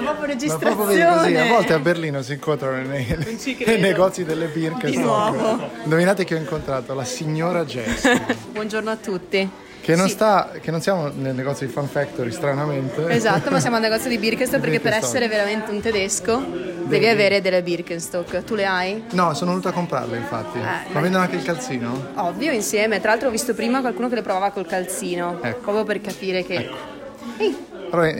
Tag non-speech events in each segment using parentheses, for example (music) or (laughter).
ma proprio Ma registrazione. proprio vedi così, a volte a Berlino si incontrano nei, nei negozi delle birche. Di nuovo. Indovinate che ho incontrato la signora Jess, (laughs) Buongiorno a tutti. che non, Sì. sta, che non siamo nel negozio di Fan Factory, stranamente. Esatto, ma siamo al negozio di Birkenstock perché per essere veramente un tedesco devi avere delle Birkenstock. Tu le hai? No, sono venuto a comprarle infatti. Eh, ma ma- vendono anche il calzino? Ovvio, insieme. Tra l'altro ho visto prima qualcuno che le provava col calzino, Ecco. proprio per capire che... Ehi, Allora,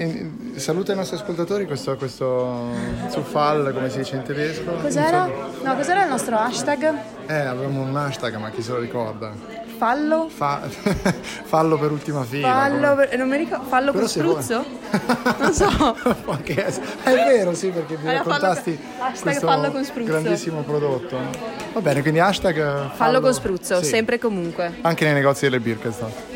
saluta i nostri ascoltatori, questo, questo Zufall, come si dice in tedesco. cos'era? No, cos'era il nostro hashtag? Eh, avevamo un hashtag, ma chi se lo ricorda? Fallo? Fa- (laughs) fallo per ultima fila. Fallo, come- per- non mi ricordo, fallo Però vuoi- spruzzo? (laughs) Non so. Essere. È vero, sì, perché mi Allora, raccontasti questo fallo con spruzzo. grandissimo prodotto. Va bene, quindi hashtag fallo, Fallo con spruzzo, sì, sempre e comunque. Anche nei negozi delle Birkenstock.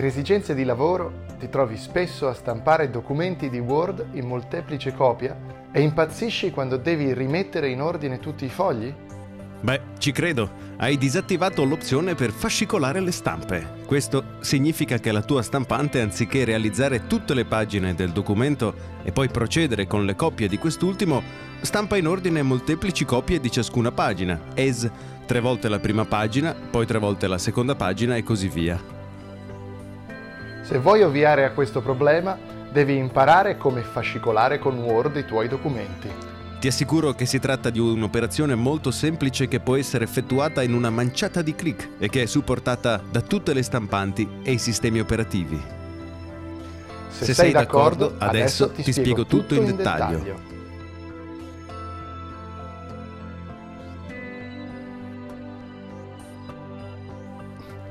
Per esigenze di lavoro ti trovi spesso a stampare documenti di Word in molteplice copia e impazzisci quando devi rimettere in ordine tutti i fogli? Beh, ci credo. Hai disattivato l'opzione per fascicolare le stampe. Questo significa che la tua stampante, anziché realizzare tutte le pagine del documento e poi procedere con le copie di quest'ultimo, stampa in ordine molteplici copie di ciascuna pagina, es tre volte la prima pagina, poi tre volte la seconda pagina e così via. Se vuoi ovviare a questo problema, devi imparare come fascicolare con Word i tuoi documenti. Ti assicuro che si tratta di un'operazione molto semplice che può essere effettuata in una manciata di clic e che è supportata da tutte le stampanti e i sistemi operativi. Se, sei d'accordo, adesso ti, spiego tutto in dettaglio.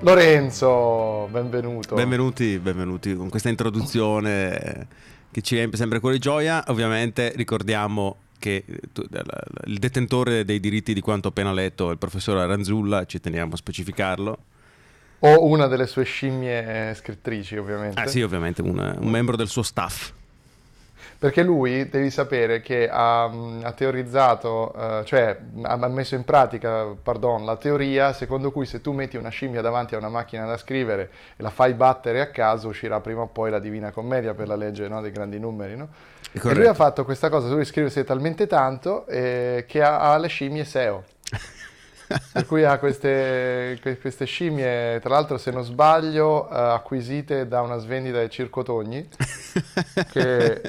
Lorenzo, benvenuto. Benvenuti, benvenuti con questa introduzione eh, che ci riempie sempre cuore di gioia. Ovviamente ricordiamo che eh, la- il detentore dei diritti di quanto appena letto è il professor Aranzulla, ci teniamo a specificarlo. O una delle sue scimmie scrittrici, ovviamente. Ah sì, ovviamente un, un membro del suo staff. Perché lui, devi sapere che ha, mh, ha teorizzato, eh, cioè ha messo in pratica, pardon, la teoria secondo cui se tu metti una scimmia davanti a una macchina da scrivere e la fai battere a caso, uscirà prima o poi la Divina Commedia per la legge no, dei grandi numeri, no? E lui ha fatto questa cosa, lui scrive talmente tanto eh, che ha, ha le scimmie SEO. (laughs) per cui ha queste, que- queste scimmie, tra l'altro se non sbaglio, eh, acquisite da una svendita del Circo Togni, (laughs) che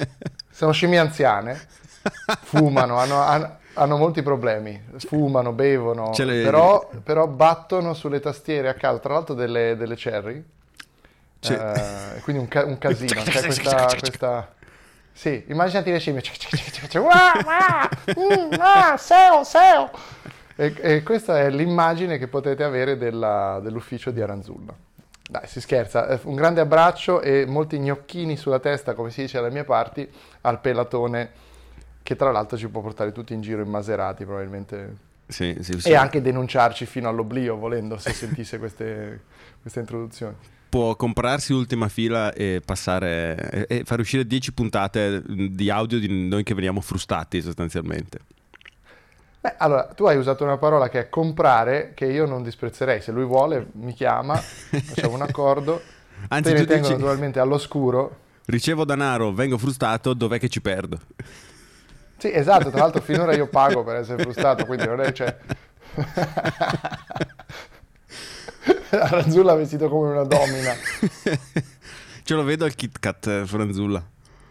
sono scimmie anziane, (laughs) fumano, hanno, hanno- hanno molti problemi, fumano, bevono, però, però battono sulle tastiere a caso, tra l'altro delle, delle cherry, eh, quindi un, ca- un (laughs) casino, c'è questa, questa... Sì, immaginati le scimmie. Seo, seo. E, e questa è l'immagine che potete avere della- dell'ufficio di Aranzulla. Dai, si scherza. Eh, Un grande abbraccio e molti gnocchini sulla testa, come si dice dalle mie parti, al pelatone, che tra l'altro ci può portare tutti in giro in Maserati, probabilmente. Sì, sì, sì. E anche denunciarci fino all'oblio, volendo, se sentisse queste, queste introduzioni. Può comprarsi ultima fila e passare e, e fare uscire 10 puntate di audio di noi che veniamo frustati sostanzialmente. Beh, allora, tu hai usato una parola che è comprare, che io non disprezzerei. Se lui vuole, mi chiama, facciamo un accordo. (laughs) Anzi, te ne tengo dici- naturalmente all'oscuro. Ricevo denaro, vengo frustrato, dov'è che ci perdo? Sì, esatto, tra l'altro finora io pago per essere frustrato, quindi non è... Cioè... Aranzulla (laughs) vestito come una domina. Ce lo vedo al Kit Kat, eh, Franzulla.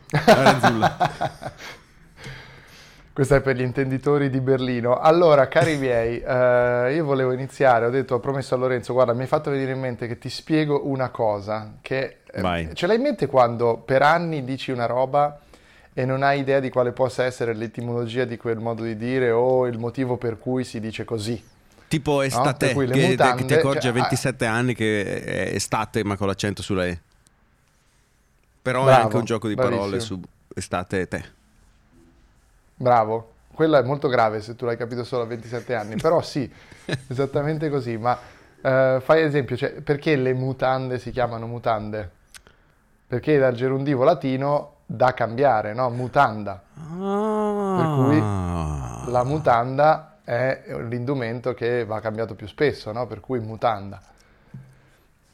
Franzulla. (laughs) Questo è per gli intenditori di Berlino. Allora, cari miei, (laughs) eh, io volevo iniziare, ho detto, ho promesso a Lorenzo, guarda, mi hai fatto venire in mente che ti spiego una cosa, che eh, ce l'hai in mente quando per anni dici una roba e non hai idea di quale possa essere l'etimologia di quel modo di dire o il motivo per cui si dice così? Tipo estate, le che, mutande, che ti accorgi cioè, a 27 anni che è estate ma con l'accento sulla E. Però è Bravo, anche un gioco di parole bravissimo. su estate e te. Bravo, quello è molto grave se tu l'hai capito solo a 27 anni, però sì, (laughs) esattamente così, ma eh, fai esempio, cioè, perché le mutande si chiamano mutande? Perché dal gerundivo latino da cambiare, no? Mutanda. cui Ah. La mutanda è l'indumento che va cambiato più spesso, no? Per cui mutanda.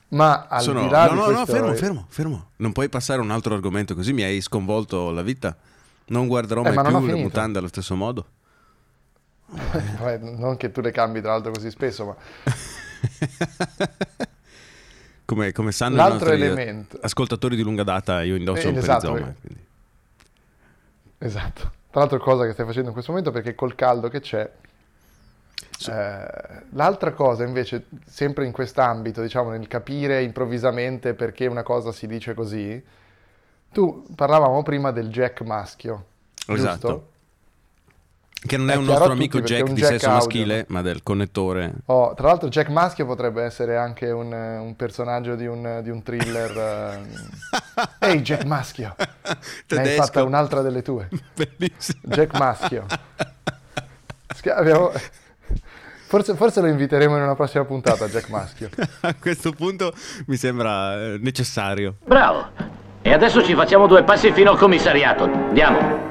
Ma al Sono- di là no, di no, no, questo... fermo, fermo, fermo. Non puoi passare a un altro argomento così mi hai sconvolto la vita. Non guarderò Eh, mai ma più le mutande allo stesso modo. (laughs) Vabbè, non che tu le cambi tra l'altro così spesso, ma (laughs) Come, come sanno L'altro i nostri ascoltatori di lunga data, io indosso Eh, un esatto, perizoma. eh. quindi. Esatto. Tra l'altro cosa che stai facendo in questo momento perché col caldo che c'è. eh, l'altra cosa invece, sempre in quest'ambito, diciamo nel capire improvvisamente perché una cosa si dice così, tu parlavamo prima del jack maschio, Esatto. giusto? Che non è, È un nostro amico Jack di jack sesso audio. maschile, ma del connettore. Oh, tra l'altro Jack Maschio potrebbe essere anche un, un personaggio di un, di un thriller. (laughs) eh. Ehi Jack Maschio, (laughs) ne hai fatta un'altra delle tue. (laughs) Bellissimo. Jack Maschio. Schi- abbiamo- Forse, forse lo inviteremo in una prossima puntata, Jack Maschio. A questo punto mi sembra eh, necessario. Bravo. E adesso ci facciamo due passi fino al commissariato. Andiamo. (laughs)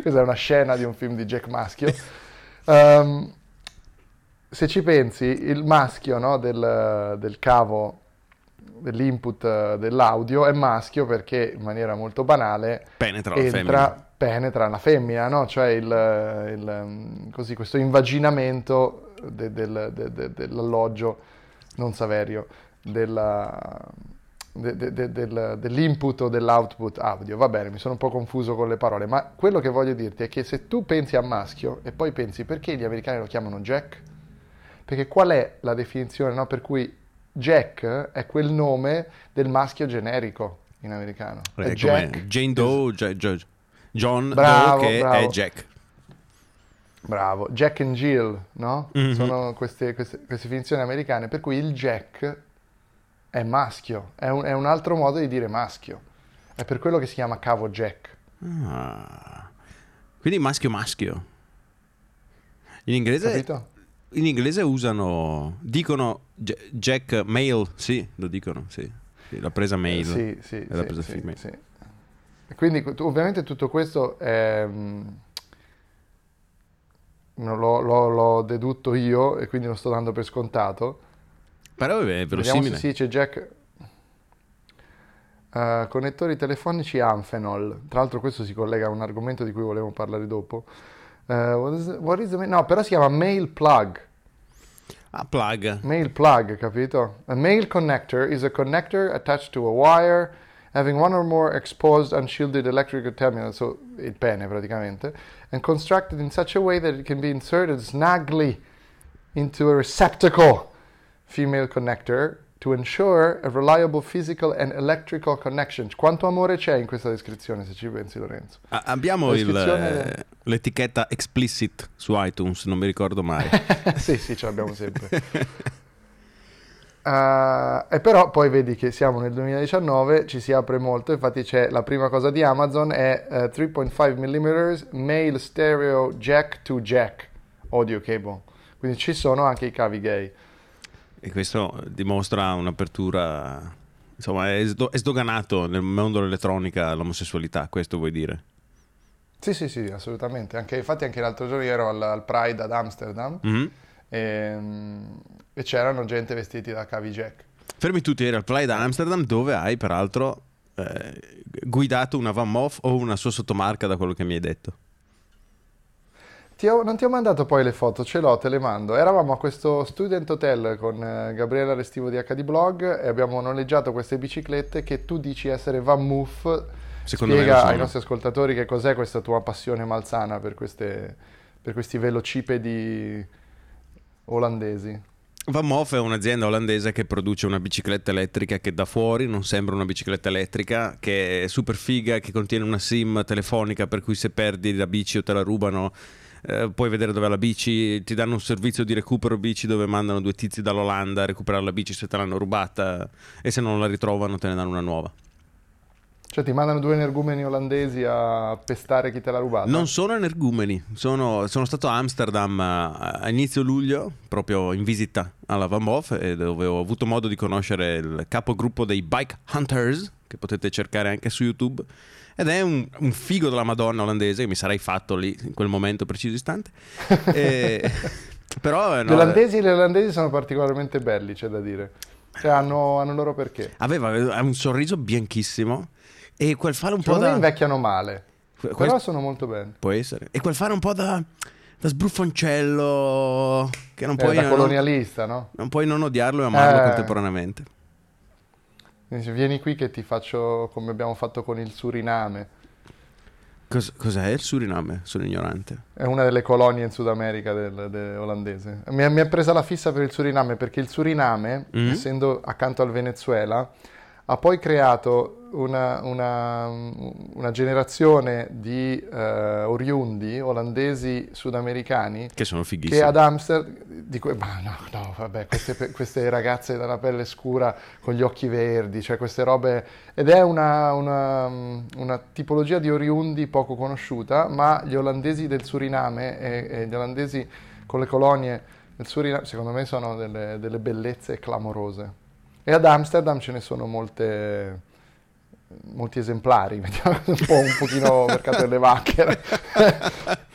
Questa è una scena di un film di Jack Maschio. Ehm, se ci pensi, il maschio no, del, del cavo, dell'input eh, dell'audio è maschio perché in maniera molto banale Penetra la entra, femmina. penetra la femmina, no? cioè il, il, um, così, questo invaginamento de- del- de- de- dell'alloggio, non Saverio, della- de- de- de- del- dell'input o dell'output audio. Va bene, mi sono un po' confuso con le parole, ma quello che voglio dirti è che se tu pensi a maschio e poi pensi perché gli americani lo chiamano Jack, perché qual è la definizione no? per cui Jack è quel nome del maschio generico in americano? È Jack Jane Doe, Gia- Gia- John Bravo, Doe che bravo. è Jack. Bravo, Jack and Jill, no? Mhm. Sono queste, queste, queste definizioni americane, per cui il Jack è maschio, è un, è un altro modo di dire maschio. È per quello che si chiama cavo Jack. Ah. Quindi maschio maschio. In inglese, Capito? in inglese usano, dicono Jack male, sì, lo dicono, sì. Sì, L'ha presa male. Sì, sì, e l'ha sì, presa sì, female. sì. Quindi ovviamente tutto questo è, mm, non l'ho, l'ho- l'ho dedutto io e quindi lo sto dando per scontato. Però è Vediamo verosimile. se si dice Jack. Eh, connettori telefonici Amphenol. Tra l'altro questo si collega a un argomento di cui volevo parlare dopo. Eh, what is- what is ma- no, però si chiama mail plug. Ah, plug. Mail plug, capito? A mail connector is a connector attached to a wire having one or more exposed unshielded electrical terminals, so il pene praticamente, and constructed in such a way that it can be inserted snugly into a receptacle, female connector, to ensure a reliable physical and electrical connection. Quanto amore c'è in questa descrizione, se ci pensi Lorenzo? Ah, abbiamo il, eh, l'etichetta explicit su iTunes, non mi ricordo mai. (laughs) sì, sì, ce l'abbiamo sempre. Eh, e però poi vedi che siamo nel 2019, ci si apre molto, infatti c'è la prima cosa di Amazon è eh, 3.5 mm male stereo jack to jack audio cable. Quindi ci sono anche i cavi gay. E questo dimostra un'apertura, insomma, è, sdo- è sdoganato nel mondo dell'elettronica l'omosessualità, questo vuoi dire? Sì, sì, sì, assolutamente. Anche, infatti anche l'altro giorno io ero al, al Pride ad Amsterdam Mhm. e, e c'erano gente vestiti da cavi jack. Fermi tutti, era al Pride a Amsterdam dove hai peraltro eh, guidato una Van Moff o una sua sottomarca da quello che mi hai detto. Ti ho- non ti ho mandato poi le foto, ce l'ho, te le mando. Eravamo a questo student hotel con eh, Gabriele Restivo di HD Blog e abbiamo noleggiato queste biciclette che tu dici essere Van Moof Secondo Spiega ai nostri ascoltatori che cos'è questa tua passione malsana per, queste, per questi velocipedi olandesi. Van Moof è un'azienda olandese che produce una bicicletta elettrica che da fuori non sembra una bicicletta elettrica, che è super figa, che contiene una SIM telefonica per cui se perdi la bici o te la rubano eh, puoi vedere dove è la bici, ti danno un servizio di recupero bici dove mandano due tizi dall'Olanda a recuperare la bici se te l'hanno rubata e se non la ritrovano te ne danno una nuova. Cioè ti mandano due energumeni olandesi a pestare chi te l'ha rubata? Non sono energumeni, sono, sono stato a Amsterdam a, a inizio luglio, proprio in visita alla Van e dove ho avuto modo di conoscere il capogruppo dei Bike Hunters, che potete cercare anche su YouTube, ed è un, un figo della Madonna olandese che mi sarei fatto lì in quel momento preciso istante. (laughs) E- però eh, Gli no, olandesi, gli olandesi sono particolarmente belli, c'è da dire. Cioè hanno, hanno loro perché. aveva aveva un sorriso bianchissimo e quel fare un po' Secondo me da... invecchiano male, que- però sono molto belli. Può essere. E quel fare un po' da, da sbruffoncello che non Eh, puoi... da non- colonialista, no? Non puoi non odiarlo e amarlo Eh. contemporaneamente. Dice, Vieni qui che ti faccio come abbiamo fatto con il Suriname. Cos- cos'è il Suriname? Sono ignorante. È una delle colonie in Sud America del, del- olandese. Mi è, è presa la fissa per il Suriname perché il Suriname, Mm. essendo accanto al Venezuela, ha poi creato una, una- una generazione di eh, oriundi olandesi sudamericani Che sono che fighissimi. ad Amsterdam, di que- ma no, no, vabbè, queste, queste ragazze dalla pelle scura con gli occhi verdi, cioè queste robe, ed è una, una, una tipologia di oriundi poco conosciuta, ma gli olandesi del Suriname e, e gli olandesi con le colonie del Suriname, secondo me sono delle, delle bellezze clamorose. E ad Amsterdam ce ne sono molte, molti esemplari, (laughs) un po' un pochino mercato delle vacche. (laughs)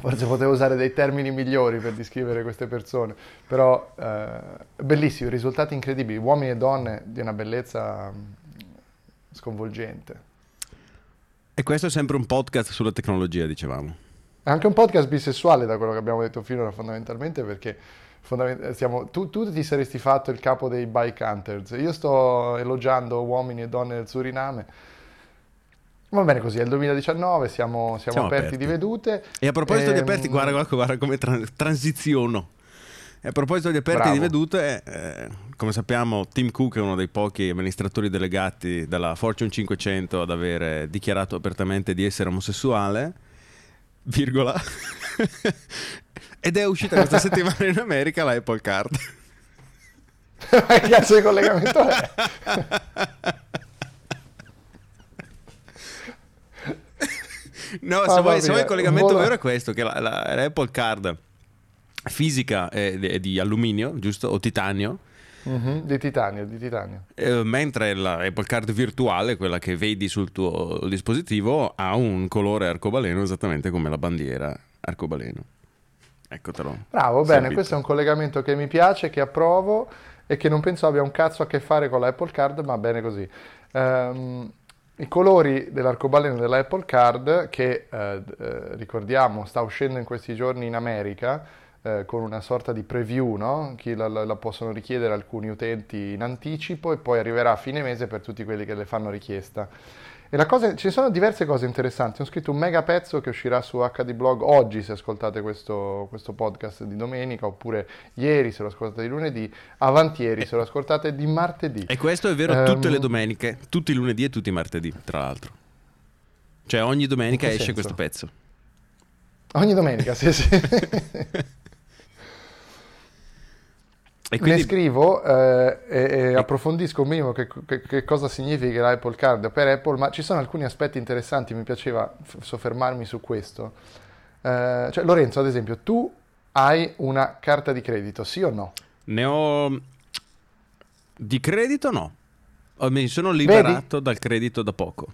Forse potevo usare dei termini migliori per descrivere queste persone, però eh, bellissimi, risultati incredibili, uomini e donne di una bellezza mm, sconvolgente. E questo è sempre un podcast sulla tecnologia, dicevamo. È anche un podcast bisessuale da quello che abbiamo detto finora fondamentalmente perché fondament- siamo- tu, tu ti saresti fatto il capo dei bike hunters, io sto elogiando uomini e donne del Suriname. Va bene così, è il 2019, siamo, siamo Siamo aperti, aperti. di vedute. E a proposito di Ehm, aperti, guarda, guarda, guarda come tra- transiziono. E a proposito di aperti Bravo. di vedute, eh, come sappiamo, Tim Cook è uno dei pochi amministratori delegati della Fortune 500 ad avere dichiarato apertamente di essere omosessuale, virgola. (laughs) Ed è uscita questa (laughs) settimana in America la Apple Card. che cazzo di collegamento è? No, se vuoi, se vuoi il collegamento vola- vero è questo, che la, la- l'Apple Card fisica è, è di alluminio, giusto? O titanio, Mhm, Di titanio, di titanio. eh, mentre la Apple Card virtuale, quella che vedi sul tuo dispositivo, ha un colore arcobaleno esattamente come la bandiera arcobaleno. Eccotelo. Bravo, bene, Servito. questo è un collegamento che mi piace, che approvo e che non penso abbia un cazzo a che fare con l'Apple Card, ma bene così. Ehm, I colori dell'arcobaleno dell'Apple Card, che eh, eh, ricordiamo sta uscendo in questi giorni in America eh, con una sorta di preview, no? Chi la- la possono richiedere alcuni utenti in anticipo e poi arriverà a fine mese per tutti quelli che le fanno richiesta. E la cosa, ci sono diverse cose interessanti. Ho scritto un mega pezzo che uscirà su HD Blog oggi se ascoltate questo, questo podcast di domenica, oppure ieri se lo ascoltate di lunedì, avantieri se lo ascoltate di martedì. E questo è vero tutte Ehm, le domeniche, tutti i lunedì e tutti i martedì, tra l'altro. Cioè ogni domenica esce senso? questo pezzo. Ogni domenica, sì, sì. (laughs) E Ne quindi scrivo eh, e, e approfondisco un minimo che, che- che cosa significa l'Apple Card per Apple, ma ci sono alcuni aspetti interessanti, mi piaceva soffermarmi su questo. Eh, cioè, Lorenzo, ad esempio, tu hai una carta di credito, sì o no? ne ho di credito no. Mi sono liberato dal credito da poco.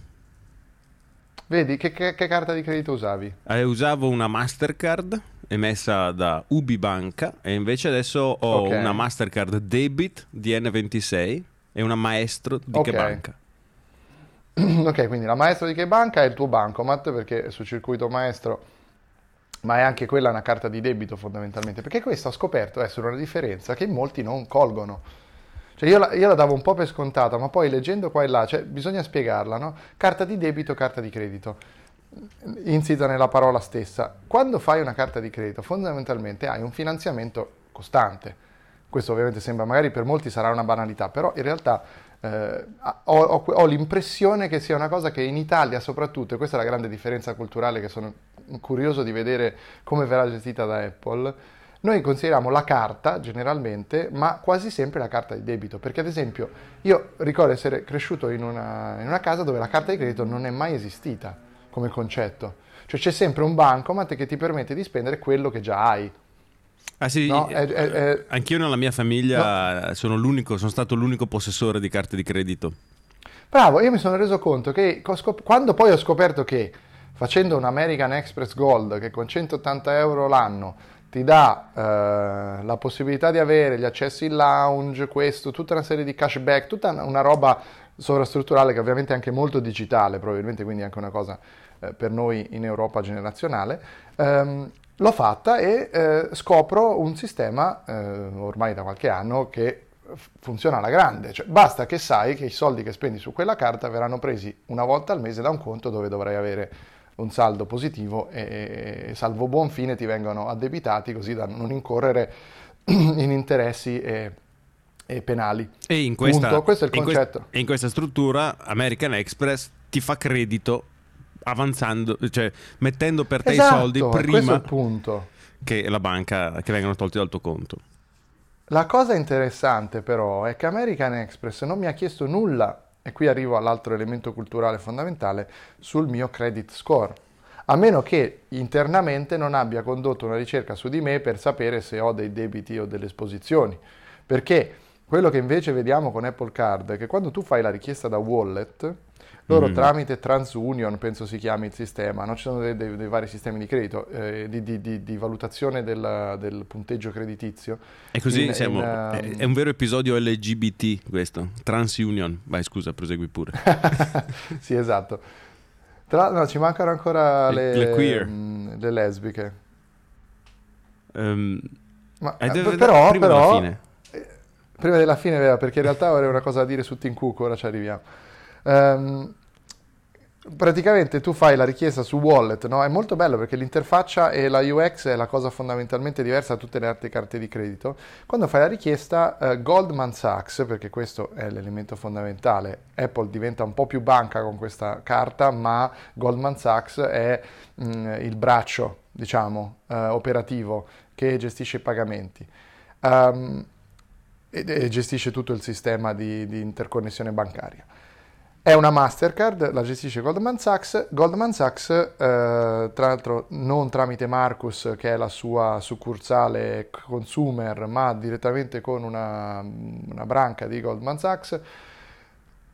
Vedi, che, che- che carta di credito usavi? Eh, usavo una Mastercard emessa da Ubi Banca e invece adesso ho Ok. una Mastercard Debit di N26 e una Maestro di Ok. che banca. (clears throat) ok, quindi la maestro di che banca è il tuo bancomat, perché è sul circuito maestro, ma è anche quella una carta di debito fondamentalmente, perché questa ho scoperto essere una differenza che molti non colgono. Cioè io la, io la davo un po' per scontata, ma poi leggendo qua e là, cioè, bisogna spiegarla, no? Carta di debito, carta di credito, insita nella parola stessa. Quando fai una carta di credito, fondamentalmente hai un finanziamento costante. Questo ovviamente sembra, magari per molti sarà una banalità, però in realtà eh, ho, ho, ho, l'impressione che sia una cosa che in Italia soprattutto, e questa è la grande differenza culturale che sono curioso di vedere come verrà gestita da Apple, noi consideriamo la carta generalmente, ma quasi sempre la carta di debito, perché ad esempio io ricordo essere cresciuto in una, in una casa dove la carta di credito non è mai esistita come concetto, cioè c'è sempre un bancomat che ti permette di spendere quello che già hai. Ah sì, no, è, è, è... anch'io nella mia famiglia no. sono, sono stato l'unico possessore di carte di credito. Bravo, io mi sono reso conto che quando poi ho scoperto che facendo un American Express Gold che con 180 euro l'anno ti dà eh, la possibilità di avere gli accessi in lounge, questo, tutta una serie di cashback, tutta una roba sovrastrutturale che ovviamente è anche molto digitale, probabilmente quindi anche una cosa eh, per noi in Europa generazionale. Ehm, l'ho fatta e eh, scopro un sistema eh, ormai da qualche anno che funziona alla grande, cioè, basta che sai che i soldi che spendi su quella carta verranno presi una volta al mese da un conto dove dovrai avere un saldo positivo e, salvo buon fine ti vengono addebitati così da non incorrere (clears throat) in interessi e, e penali. E in questa, Punto. questo è il concetto. In, in questa struttura American Express ti fa credito avanzando, cioè mettendo per te esatto, i soldi prima che la banca che vengono tolti dal tuo conto. La cosa interessante però è che American Express non mi ha chiesto nulla e qui arrivo all'altro elemento culturale fondamentale, sul mio credit score. A meno che internamente non abbia condotto una ricerca su di me per sapere se ho dei debiti o delle esposizioni. Perché quello che invece vediamo con Apple Card è che quando tu fai la richiesta da wallet, loro mm. tramite TransUnion, penso si chiami il sistema, no? ci sono dei, dei, dei, vari sistemi di credito, eh, di, di, di, di, valutazione del, del, punteggio creditizio. E così in, siamo, in, uh, è un vero episodio LGBT questo, TransUnion. Vai scusa, prosegui pure. (laughs) sì, esatto. Tra no, ci mancano ancora le, le, queer. Mh, mm, le lesbiche. Um, Ma, eh, però, prima però, della fine. Eh, prima della fine, vera, perché in realtà avrei una cosa da dire su Tim Cook, ora ci arriviamo. Um, praticamente tu fai la richiesta su wallet, no? È molto bello perché l'interfaccia e la UX è la cosa fondamentalmente diversa da tutte le altre carte di credito. Quando fai la richiesta, uh, Goldman Sachs, perché questo è l'elemento fondamentale, Apple diventa un po' più banca con questa carta, ma Goldman Sachs è mh, mm, il braccio, diciamo, uh, operativo che gestisce i pagamenti. Um, e, e gestisce tutto il sistema di, di interconnessione bancaria. È una Mastercard, la gestisce Goldman Sachs. Goldman Sachs, eh, tra l'altro non tramite Marcus, che è la sua succursale consumer, ma direttamente con una, una branca di Goldman Sachs,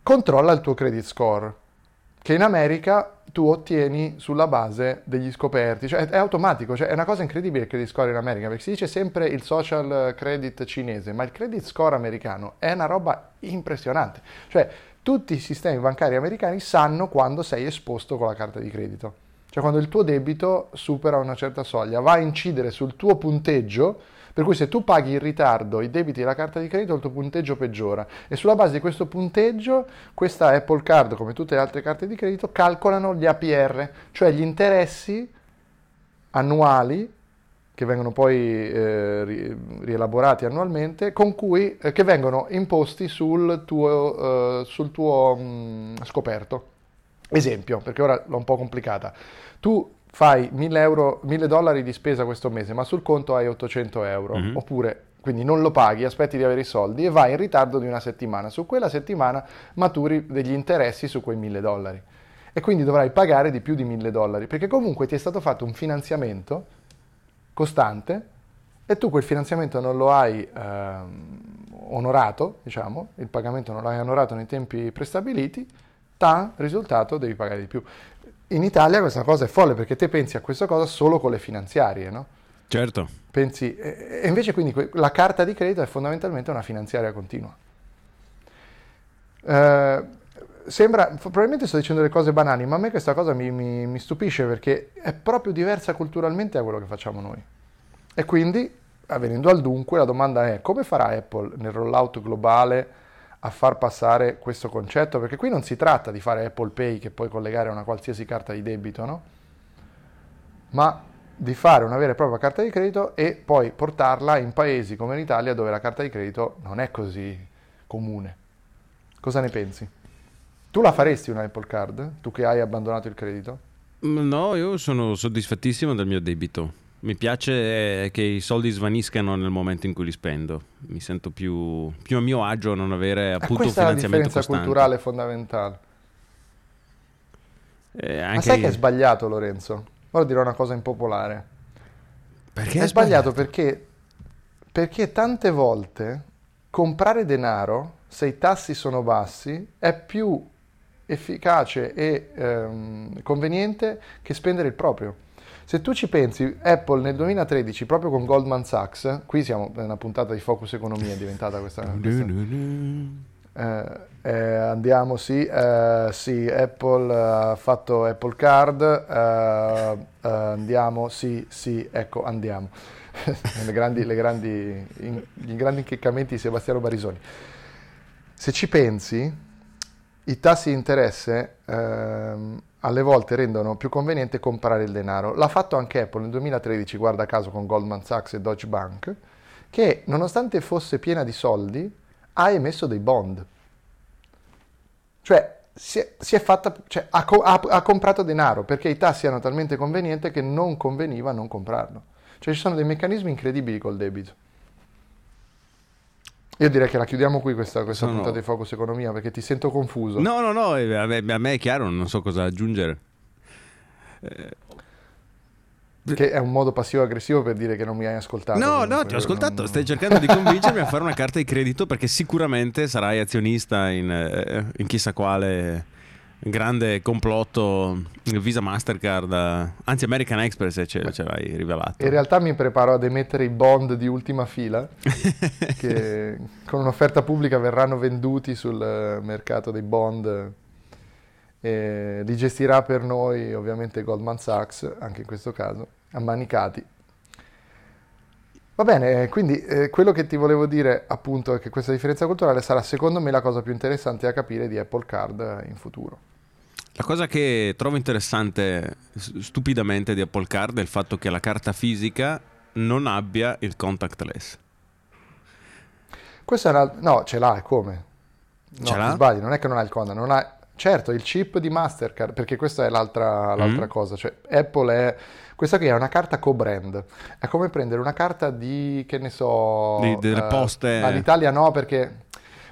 controlla il tuo credit score, che in America tu ottieni sulla base degli scoperti, cioè è automatico, cioè è una cosa incredibile il credit score in America, perché si dice sempre il social credit cinese, ma il credit score americano è una roba impressionante. Cioè, tutti i sistemi bancari americani sanno quando sei esposto con la carta di credito. Cioè quando il tuo debito supera una certa soglia, va a incidere sul tuo punteggio, per cui se tu paghi in ritardo i debiti della carta di credito, il tuo punteggio peggiora. E sulla base di questo punteggio, questa Apple Card, come tutte le altre carte di credito, calcolano gli APR, cioè gli interessi annuali che vengono poi eh, rielaborati annualmente, con cui, eh, che vengono imposti sul tuo, eh, sul tuo mh, mm, scoperto. Esempio, perché ora l'ho un po' complicata. Tu fai 1000, euro, 1000 dollari di spesa questo mese, ma sul conto hai 800 euro, mm-hmm. oppure quindi non lo paghi, aspetti di avere i soldi e vai in ritardo di una settimana. Su quella settimana maturi degli interessi su quei 1000 dollari. E quindi dovrai pagare di più di 1000 dollari, perché comunque ti è stato fatto un finanziamento costante e tu quel finanziamento non lo hai ehm, onorato, diciamo, il pagamento non l'hai onorato nei tempi prestabiliti, ta, risultato devi pagare di più. In Italia questa cosa è folle perché te pensi a questa cosa solo con le finanziarie, no? Certo. Pensi, e invece quindi la carta di credito è fondamentalmente una finanziaria continua. Eh, sembra, probabilmente sto dicendo delle cose banali, ma a me questa cosa mi, mi, mi stupisce perché è proprio diversa culturalmente da quello che facciamo noi. E quindi venendo al dunque, la domanda è come farà Apple nel rollout globale a far passare questo concetto? Perché qui non si tratta di fare Apple Pay che puoi collegare a una qualsiasi carta di debito, no? Ma di fare una vera e propria carta di credito e poi portarla in paesi come l'Italia dove la carta di credito non è così comune. Cosa ne pensi? Tu la faresti una Apple Card? Tu che hai abbandonato il credito? Mm, No, io sono soddisfattissimo del mio debito. Mi piace eh, che i soldi svaniscano nel momento in cui li spendo. Mi sento più, più a mio agio a non avere E appunto un questa è la finanziamento differenza costante. culturale fondamentale. Eh, Ma sai che è sbagliato Lorenzo? Ora dirò una cosa impopolare. Perché è sbagliato perché, perché tante volte comprare denaro, se i tassi sono bassi, è più efficace e ehm, conveniente che spendere il proprio. Se tu ci pensi, Apple nel 2013, proprio con Goldman Sachs, qui siamo una puntata di Focus Economia, è diventata questa... (laughs) questa eh, eh, andiamo, sì, eh, sì, Apple ha fatto Apple Card, eh, eh, andiamo, sì, sì, ecco, andiamo. (laughs) le grandi, le grandi, in- I grandi inchiccamenti di Sebastiano Barisoni. Se ci pensi, i tassi di interesse ehm, alle volte rendono più conveniente comprare il denaro. L'ha fatto anche Apple nel 2013, guarda caso, con Goldman Sachs e Deutsche Bank, che nonostante fosse piena di soldi, ha emesso dei bond. Cioè, si è, si è fatta, cioè, ha, ha- ha comprato denaro perché i tassi erano talmente convenienti che non conveniva non comprarlo. Cioè, ci sono dei meccanismi incredibili col debito. Io direi che la chiudiamo qui questa, questa Sono- puntata di Focus Economia perché ti sento confuso. No, no, no, eh, a me, a me è chiaro, non so cosa aggiungere. Che è un modo passivo-aggressivo per dire che non mi hai ascoltato. No, comunque. no, ti ho ascoltato. Non- Stai cercando di convincermi a fare una carta di credito perché sicuramente sarai azionista in, eh, in chissà quale grande complotto Visa Mastercard, eh, anzi American Express eh, ce, ce l'hai rivelato. In realtà mi preparo ad emettere i bond di ultima fila (laughs) che con un'offerta pubblica verranno venduti sul eh, mercato dei bond. E li gestirà per noi ovviamente Goldman Sachs, anche in questo caso, ammanicati. Va bene, quindi eh, quello che ti volevo dire appunto è che questa differenza culturale sarà secondo me la cosa più interessante da capire di Apple Card eh, in futuro. La cosa che trovo interessante stupidamente di Apple Card è il fatto che la carta fisica non abbia il contactless. Questo è una... No, ce l'ha, come? No, Ce l'ha? ti sbagli, non è che non ha il conda, non ha... Certo, il chip di Mastercard, perché questa è l'altra, l'altra Mm. cosa, cioè Apple è... Questa qui è una carta co-brand, è come prendere una carta di, che ne so... Di- delle eh, poste. ma l'Italia no, perché...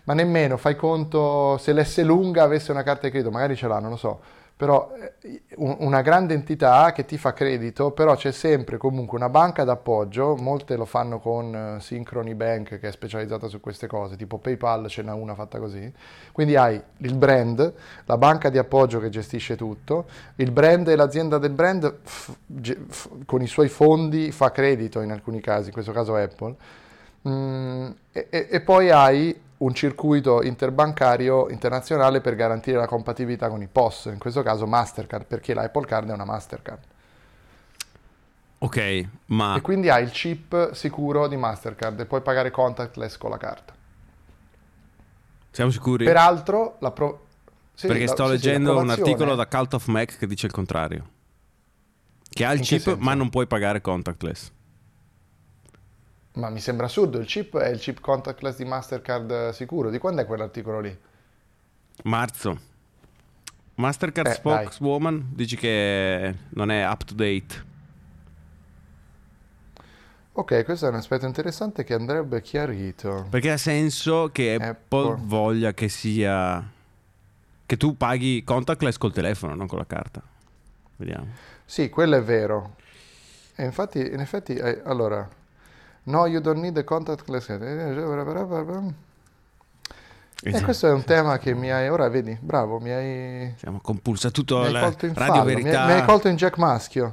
Ma nemmeno, fai conto, se l'S lunga avesse una carta di credito, magari ce l'ha, non lo so, però eh, un- una grande entità che ti fa credito, però c'è sempre comunque una banca d'appoggio, molte lo fanno con eh, Synchrony Bank che è specializzata su queste cose, tipo PayPal ce n'è una fatta così, quindi hai il brand, la banca di appoggio che gestisce tutto, il brand e l'azienda del brand f- f- con i suoi fondi fa credito in alcuni casi, in questo caso Apple, Mm, e- e poi hai un circuito interbancario internazionale per garantire la compatibilità con i POS, in questo caso Mastercard, perché la Apple Card è una Mastercard. Ok, ma E quindi hai il chip sicuro di Mastercard e puoi pagare contactless con la carta. siamo sicuri? Peraltro, la pro- sì, Perché la- sto sì, leggendo un articolo da Cult of Mac che dice il contrario. Che ha il In chip ma non puoi pagare contactless. Ma mi sembra assurdo, il chip è il chip contactless di Mastercard eh, sicuro. Di quando è quell'articolo lì? Marzo. Mastercard Eh, spokeswoman dice che non è up to date. Ok, questo è un aspetto interessante che andrebbe chiarito. Perché ha senso che Apple, Apple. voglia che sia che tu paghi contactless col telefono, non con la carta. Vediamo. Sì, quello è vero. E infatti, in effetti, eh, allora, no, you don't need the contactless. E questo è un tema che mi hai, ora vedi, bravo, mi hai, Siamo compulsa tutto mi hai la colto in Radio fallo, mi hai, Verità. mi hai colto in Jack Maschio,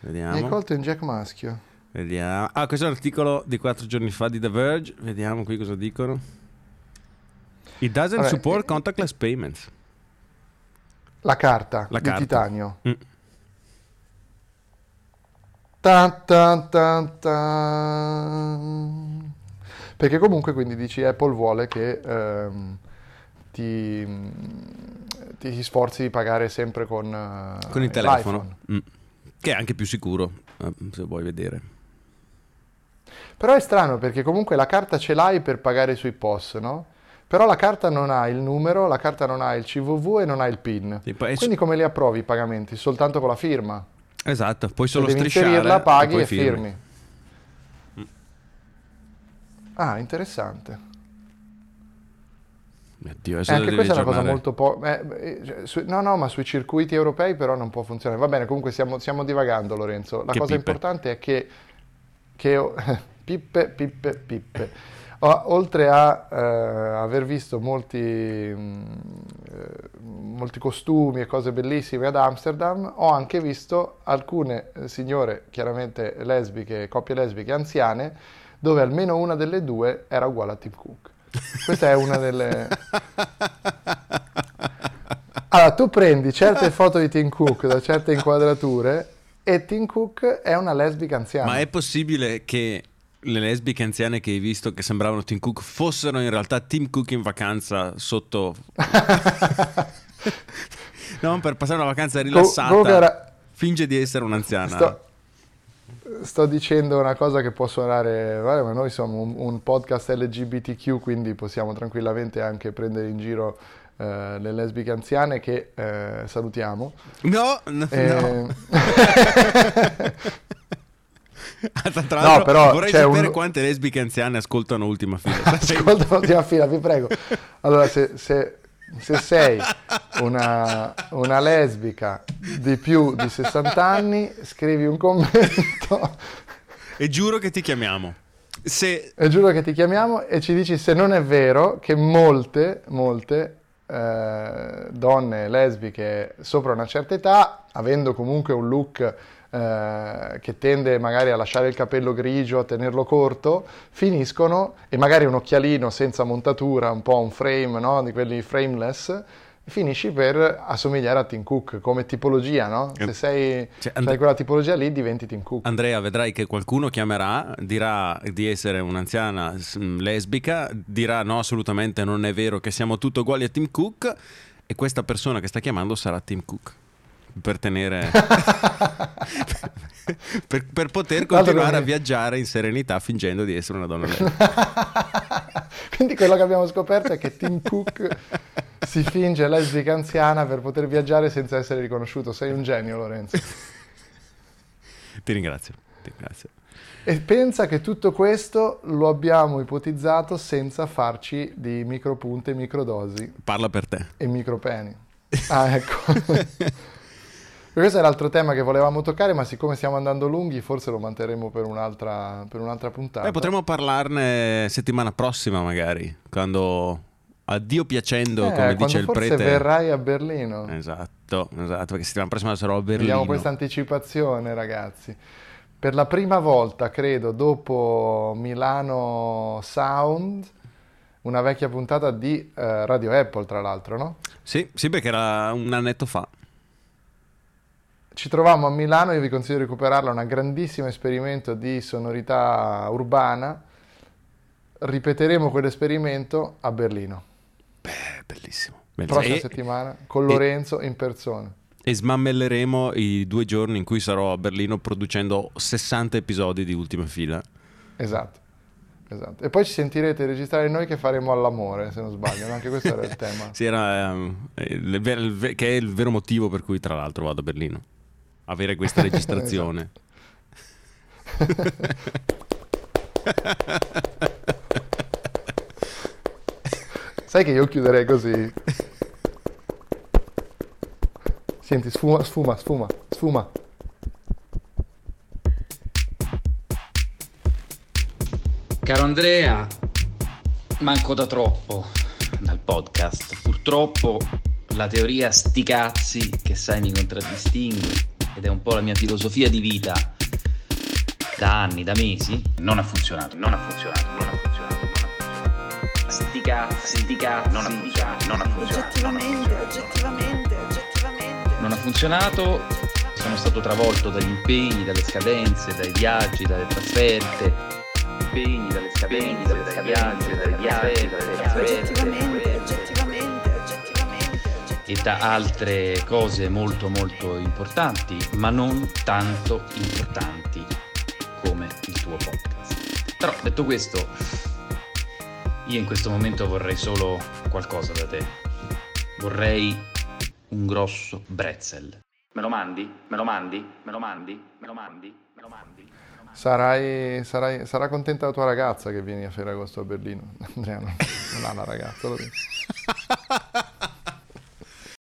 mi hai Vediamo. colto in Jack Maschio. Vediamo. Ah, questo è un articolo di quattro giorni fa di The Verge. Vediamo qui cosa dicono. It doesn't Vabbè, support eh, contactless payments. La carta La di carta. titanio. Mm. Tan, tan, tan, tan. Perché comunque quindi dici Apple vuole che ehm, ti, ti sforzi di pagare sempre con, eh, Con il telefono. Mm. Che è anche più sicuro, eh, se vuoi vedere. Però è strano perché comunque la carta ce l'hai per pagare sui POS, no? Però la carta non ha il numero, la carta non ha il CVV e non ha il PIN. Quindi come li approvi i pagamenti? Soltanto con la firma. Esatto, puoi solo devi strisciare inserirla, paghi poi e firmi. Ah, interessante. Dio, E Eh, anche questa è una cosa molto po'... eh, eh, su- no, no, ma sui circuiti europei però non può funzionare. Va bene, comunque stiamo, stiamo divagando, Lorenzo. La Che cosa pippe. importante è che... che ho- (laughs) pippe, pippe, pippe. Oltre a eh, aver visto molti, mh, eh, molti costumi e cose bellissime ad Amsterdam, ho anche visto alcune eh, signore, chiaramente lesbiche, coppie lesbiche anziane, dove almeno una delle due era uguale a Tim Cook. Questa è una delle... (laughs) Allora, tu prendi certe foto di Tim Cook da certe inquadrature e Tim Cook è una lesbica anziana. Ma è possibile che le lesbiche anziane che hai visto che sembravano Tim Cook fossero in realtà Tim Cook in vacanza sotto... (laughs) no, per passare una vacanza rilassata. comunque era- Finge di essere un'anziana. Sto, sto dicendo una cosa che può suonare, vabbè, ma noi siamo un, un podcast LGBTQ, quindi possiamo tranquillamente anche prendere in giro eh, le lesbiche anziane che eh, salutiamo. No, no, Eh, no. (laughs) (laughs) (laughs) Tra No, però vorrei sapere un- quante lesbiche anziane ascoltano Ultima Fila. (laughs) Ascolta l'ultima fila, vi prego. Allora, se, se- se sei una, una lesbica di più di 60 anni, scrivi un commento e giuro che ti chiamiamo. Se e giuro che ti chiamiamo e ci dici se non è vero che molte, molte eh, donne lesbiche sopra una certa età, avendo comunque un look eh, che tende magari a lasciare il capello grigio, a tenerlo corto, finiscono, e magari un occhialino senza montatura, un po' un frame, no? di quelli frameless, finisci per assomigliare a Tim Cook come tipologia, no? Se sei, Cioè, sei And- quella tipologia lì diventi Tim Cook. Andrea vedrai che qualcuno chiamerà, dirà di essere un'anziana mm, lesbica, dirà no assolutamente non è vero che siamo tutti uguali a Tim Cook e questa persona che sta chiamando sarà Tim Cook. Per tenere... (laughs) per, per poter continuare a viaggiare in serenità fingendo di essere una donna lesbica. (laughs) Quindi quello che abbiamo scoperto è che Tim Cook si finge lesbica anziana per poter viaggiare senza essere riconosciuto. Sei un genio, Lorenzo. Ti ringrazio. Ti ringrazio. E pensa che tutto questo lo abbiamo ipotizzato senza farci di micropunte, microdosi Parla per te. e micropeni. (laughs) Ah, ecco. Questo è l'altro tema che volevamo toccare, ma siccome stiamo andando lunghi, forse lo manterremo per un'altra, per un'altra puntata. Beh, potremmo parlarne settimana prossima magari, quando addio piacendo, Eh, come dice il forse prete. verrai a Berlino. Esatto, esatto, perché settimana prossima sarò a Berlino. Vediamo questa anticipazione, ragazzi. Per la prima volta, credo, dopo Milano Sound, una vecchia puntata di eh, Radio Apple, tra l'altro, no? Sì, sì, perché era un annetto fa. Ci trovammo a Milano, io vi consiglio di recuperarla, un grandissimo esperimento di sonorità urbana. Ripeteremo quell'esperimento a Berlino, Eh, bellissimo. bellissimo. prossima E, settimana, con Lorenzo in persona. e smammelleremo i due giorni in cui sarò a Berlino producendo 60 episodi di Ultima Fila. Esatto. Esatto. E poi ci sentirete registrare noi che faremo all'amore, se non sbaglio, anche questo era il (laughs) tema. Sì, era, il ver- il ver- che è il vero motivo per cui tra l'altro vado a Berlino. Avere questa (laughs) registrazione. Sai che io chiuderei così? Senti, sfuma, sfuma, sfuma, sfuma. Caro Andrea, manco da troppo dal podcast. Purtroppo la teoria sti cazzi che sai mi contraddistingue ed è un po' la mia filosofia di vita da anni, da mesi, non ha funzionato, non ha funzionato, non ha funzionato, non ha funzionato. Sti cazzi, sti cazzi, non ha funzionato, non ha funzionato. non ha funzionato. Oggettivamente, oggettivamente, oggettivamente. Non ha funzionato sono stato travolto dagli impegni, dalle scadenze, dai viaggi, dalle trasferte. Impegni, dalle scadenze, dalle viaggi, dalle viaggi, dalle trasferte. Oggettivamente, oggettivamente. E da altre cose molto molto importanti, ma non tanto importanti come il tuo podcast. Però detto questo, io in questo momento vorrei solo qualcosa da te. Vorrei un grosso bretzel. Me lo mandi? Me lo mandi? Me lo mandi? Me lo mandi? Me lo mandi? Sarai, sarai- sarà contenta la tua ragazza che vieni a Ferragosto a Berlino. (laughs) Andrea non, non ha una ragazza, lo dico. (laughs)